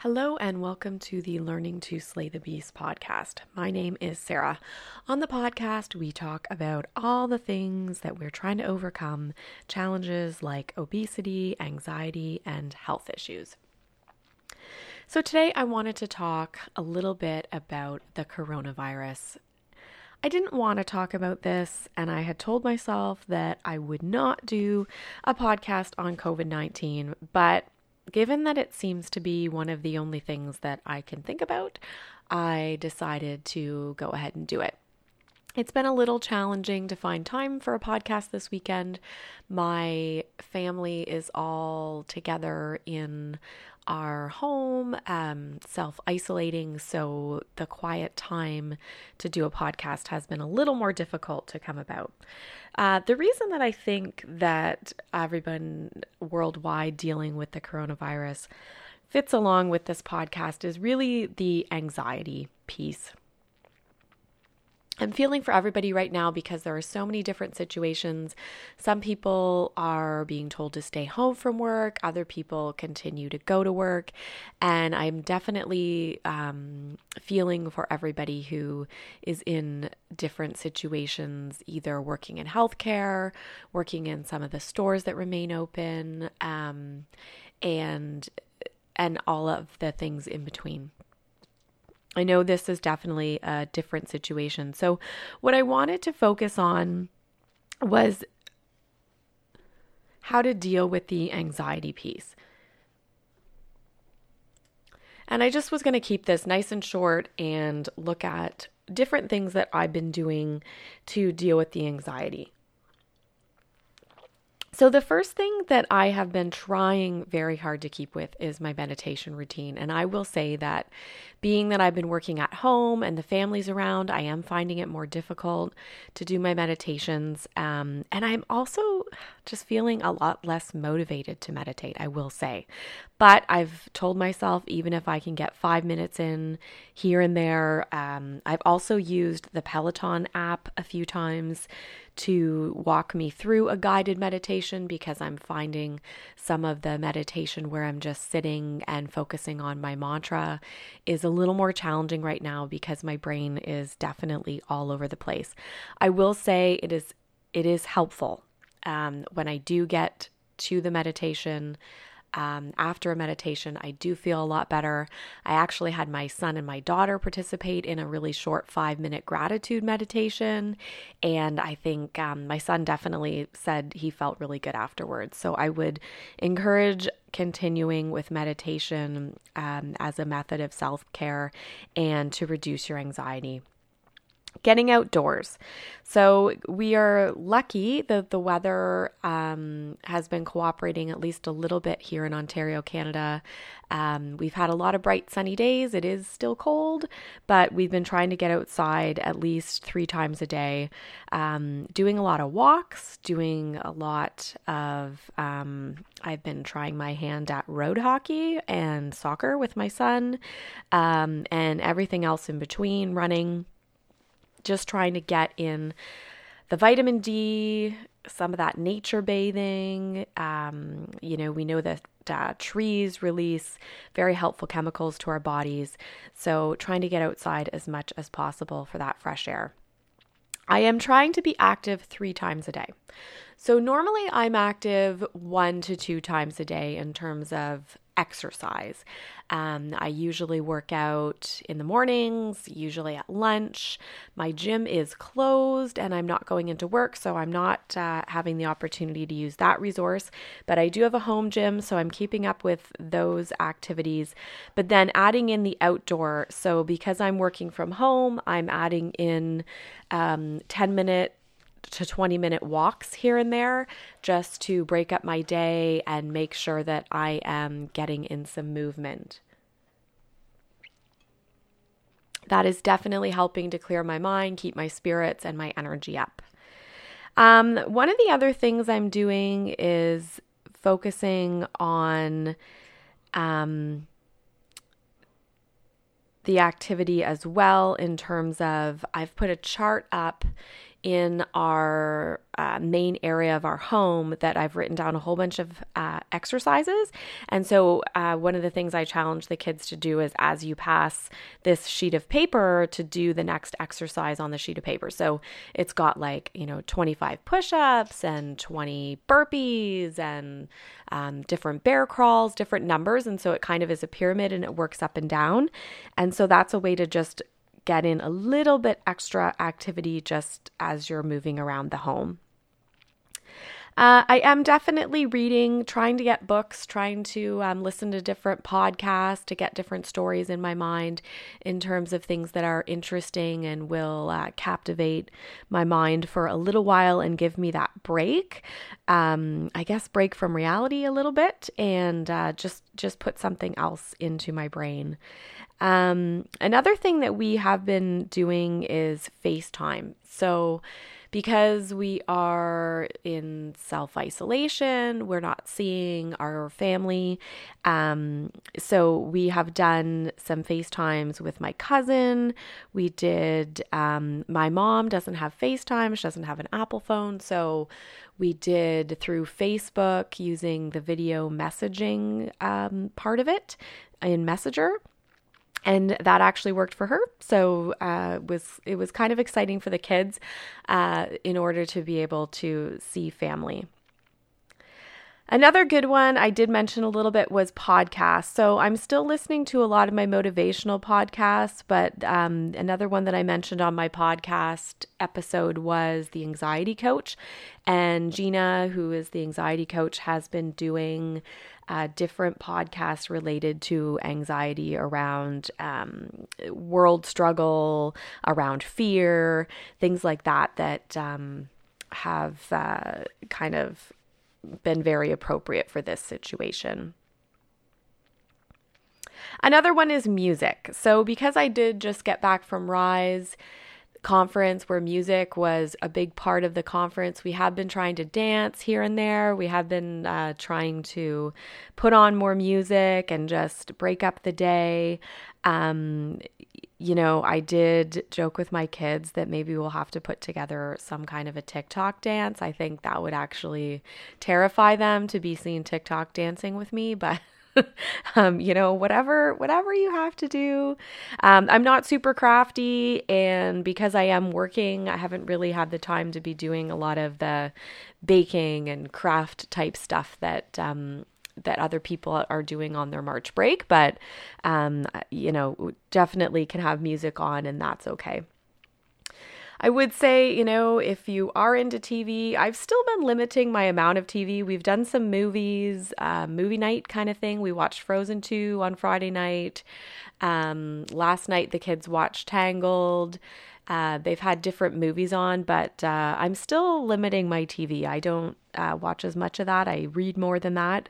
Hello, and welcome to the Learning to Slay the Beast podcast. My name is Sarah. On the podcast, we talk about all the things that we're trying to overcome challenges like obesity, anxiety, and health issues. So, today I wanted to talk a little bit about the coronavirus. I didn't want to talk about this, and I had told myself that I would not do a podcast on COVID 19, but given that it seems to be one of the only things that I can think about, I decided to go ahead and do it. It's been a little challenging to find time for a podcast this weekend. My family is all together in our home, um, self isolating. So the quiet time to do a podcast has been a little more difficult to come about. Uh, the reason that I think that everyone worldwide dealing with the coronavirus fits along with this podcast is really the anxiety piece. I'm feeling for everybody right now because there are so many different situations. Some people are being told to stay home from work, other people continue to go to work. And I'm definitely um, feeling for everybody who is in different situations, either working in healthcare, working in some of the stores that remain open, um, and and all of the things in between. I know this is definitely a different situation. So, what I wanted to focus on was how to deal with the anxiety piece. And I just was going to keep this nice and short and look at different things that I've been doing to deal with the anxiety. So, the first thing that I have been trying very hard to keep with is my meditation routine. And I will say that being that I've been working at home and the family's around, I am finding it more difficult to do my meditations. Um, and I'm also just feeling a lot less motivated to meditate, I will say. But I've told myself, even if I can get five minutes in here and there, um, I've also used the Peloton app a few times to walk me through a guided meditation because I'm finding some of the meditation where I'm just sitting and focusing on my mantra is a little more challenging right now because my brain is definitely all over the place. I will say it is it is helpful um, when I do get to the meditation um, after a meditation, I do feel a lot better. I actually had my son and my daughter participate in a really short five minute gratitude meditation. And I think um, my son definitely said he felt really good afterwards. So I would encourage continuing with meditation um, as a method of self care and to reduce your anxiety getting outdoors. So we are lucky that the weather um, has been cooperating at least a little bit here in Ontario, Canada. Um, we've had a lot of bright sunny days. It is still cold, but we've been trying to get outside at least three times a day, um, doing a lot of walks, doing a lot of. Um, I've been trying my hand at road hockey and soccer with my son, um, and everything else in between, running just trying to get in the vitamin D, some of that nature bathing. Um, you know, we know that uh, trees release very helpful chemicals to our bodies. So, trying to get outside as much as possible for that fresh air. I am trying to be active three times a day. So, normally I'm active one to two times a day in terms of exercise. Um, I usually work out in the mornings, usually at lunch. My gym is closed and I'm not going into work, so I'm not uh, having the opportunity to use that resource. But I do have a home gym, so I'm keeping up with those activities. But then adding in the outdoor. So because I'm working from home, I'm adding in um, 10 minute to 20 minute walks here and there just to break up my day and make sure that I am getting in some movement. That is definitely helping to clear my mind, keep my spirits and my energy up. Um, one of the other things I'm doing is focusing on um, the activity as well in terms of I've put a chart up in our uh, main area of our home that I've written down a whole bunch of uh, exercises. And so, uh, one of the things I challenge the kids to do is as you pass this sheet of paper, to do the next exercise on the sheet of paper. So, it's got like, you know, 25 push ups and 20 burpees and um, different bear crawls, different numbers. And so, it kind of is a pyramid and it works up and down. And so, that's a way to just get in a little bit extra activity just as you're moving around the home. Uh, I am definitely reading, trying to get books, trying to um, listen to different podcasts to get different stories in my mind in terms of things that are interesting and will uh, captivate my mind for a little while and give me that break. Um, I guess break from reality a little bit and uh, just just put something else into my brain. Um, another thing that we have been doing is FaceTime. So, because we are in self isolation, we're not seeing our family. Um, so, we have done some FaceTimes with my cousin. We did, um, my mom doesn't have FaceTime, she doesn't have an Apple phone. So, we did through Facebook using the video messaging um, part of it in Messenger and that actually worked for her. So uh, was it was kind of exciting for the kids uh, in order to be able to see family. Another good one I did mention a little bit was podcasts. So I'm still listening to a lot of my motivational podcasts, but um, another one that I mentioned on my podcast episode was the anxiety coach. And Gina, who is the anxiety coach, has been doing uh, different podcasts related to anxiety around um, world struggle, around fear, things like that, that um, have uh, kind of been very appropriate for this situation. Another one is music. So, because I did just get back from Rise conference where music was a big part of the conference, we have been trying to dance here and there. We have been uh, trying to put on more music and just break up the day. Um, you know, I did joke with my kids that maybe we'll have to put together some kind of a TikTok dance. I think that would actually terrify them to be seen TikTok dancing with me, but um, you know, whatever whatever you have to do. Um, I'm not super crafty, and because I am working, I haven't really had the time to be doing a lot of the baking and craft type stuff that um, that other people are doing on their March break, but um, you know, definitely can have music on, and that's okay. I would say, you know, if you are into TV, I've still been limiting my amount of TV. We've done some movies, uh, movie night kind of thing. We watched Frozen 2 on Friday night. Um, last night, the kids watched Tangled. Uh, they've had different movies on, but uh, I'm still limiting my TV. I don't uh, watch as much of that. I read more than that.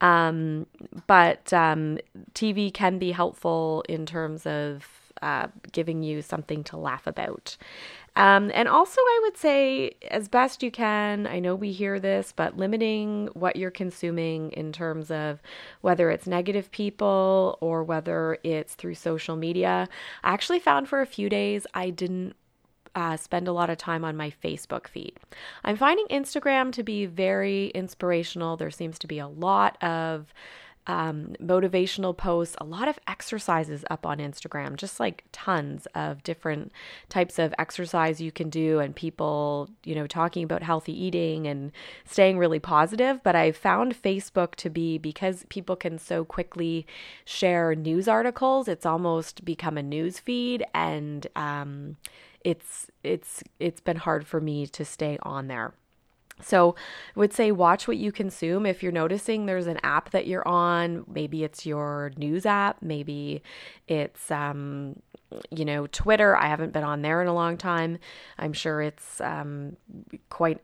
Um, but um, TV can be helpful in terms of uh, giving you something to laugh about. Um, and also, I would say, as best you can, I know we hear this, but limiting what you're consuming in terms of whether it's negative people or whether it's through social media. I actually found for a few days I didn't uh, spend a lot of time on my Facebook feed. I'm finding Instagram to be very inspirational. There seems to be a lot of um, motivational posts, a lot of exercises up on Instagram, just like tons of different types of exercise you can do, and people, you know, talking about healthy eating and staying really positive. But I found Facebook to be because people can so quickly share news articles, it's almost become a news feed, and um, it's it's it's been hard for me to stay on there. So, I would say watch what you consume. If you're noticing there's an app that you're on, maybe it's your news app, maybe it's um you know, Twitter. I haven't been on there in a long time. I'm sure it's um quite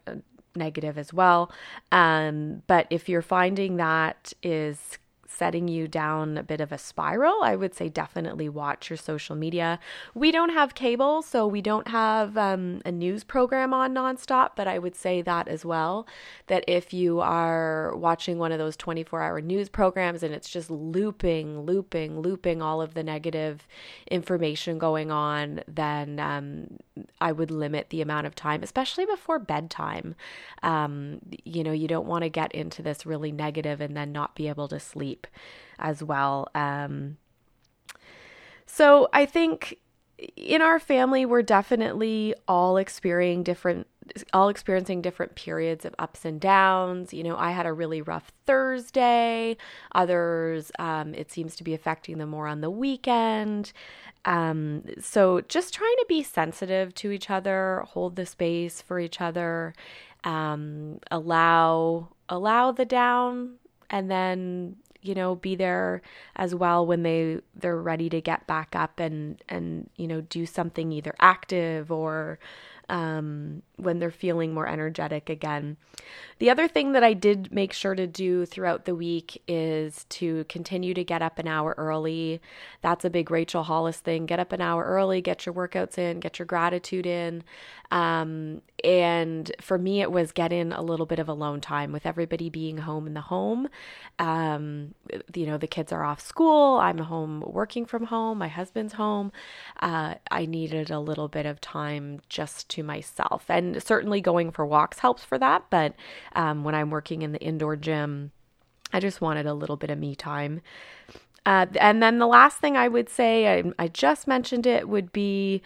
negative as well. Um but if you're finding that is setting you down a bit of a spiral, I would say definitely watch your social media. We don't have cable, so we don't have um, a news program on nonstop, but I would say that as well. That if you are watching one of those 24 hour news programs and it's just looping, looping, looping all of the negative information going on, then um, I would limit the amount of time, especially before bedtime. Um, you know, you don't want to get into this really negative and then not be able to sleep as well. Um, so I think in our family, we're definitely all experiencing different all experiencing different periods of ups and downs. You know, I had a really rough Thursday. Others, um, it seems to be affecting them more on the weekend. Um, so just trying to be sensitive to each other, hold the space for each other, um, allow allow the down, and then you know be there as well when they they're ready to get back up and and you know do something either active or um, when they're feeling more energetic again. The other thing that I did make sure to do throughout the week is to continue to get up an hour early. That's a big Rachel Hollis thing. Get up an hour early, get your workouts in, get your gratitude in. Um, and for me, it was get in a little bit of alone time with everybody being home in the home. Um, you know, the kids are off school. I'm home working from home. My husband's home. Uh, I needed a little bit of time just to myself. And certainly going for walks helps for that. But um, when I'm working in the indoor gym, I just wanted a little bit of me time. Uh, and then the last thing I would say, I, I just mentioned it, would be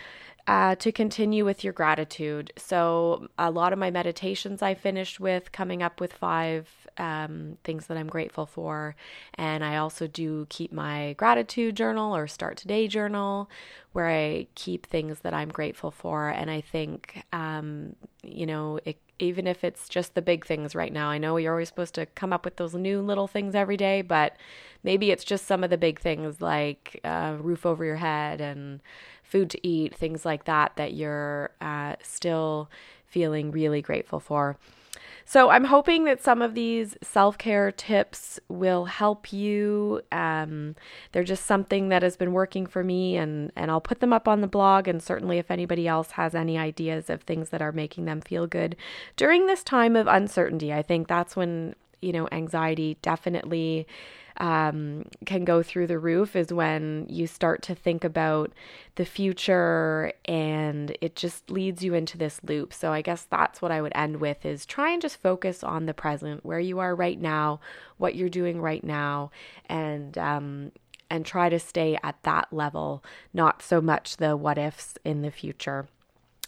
uh, to continue with your gratitude. So, a lot of my meditations I finished with coming up with five um, things that I'm grateful for. And I also do keep my gratitude journal or start today journal where I keep things that I'm grateful for. And I think, um, you know, it, even if it's just the big things right now, I know you're always supposed to come up with those new little things every day, but maybe it's just some of the big things like uh, roof over your head and food to eat, things like that, that you're uh, still feeling really grateful for. So I'm hoping that some of these self care tips will help you. Um, they're just something that has been working for me, and, and I'll put them up on the blog. And certainly, if anybody else has any ideas of things that are making them feel good during this time of uncertainty, I think that's when, you know, anxiety definitely um, can go through the roof is when you start to think about the future and it just leads you into this loop. So I guess that's what I would end with is try and just focus on the present, where you are right now, what you're doing right now, and um, and try to stay at that level, not so much the what ifs in the future.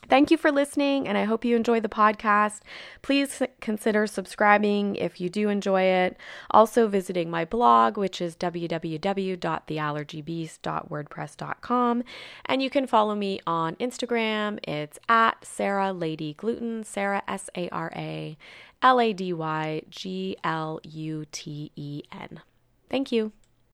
Thank you for listening, and I hope you enjoy the podcast. Please consider subscribing if you do enjoy it. Also, visiting my blog, which is www.theallergybeast.wordpress.com. And you can follow me on Instagram. It's at Sarah Lady Gluten, Sarah, S A R A L A D Y G L U T E N. Thank you.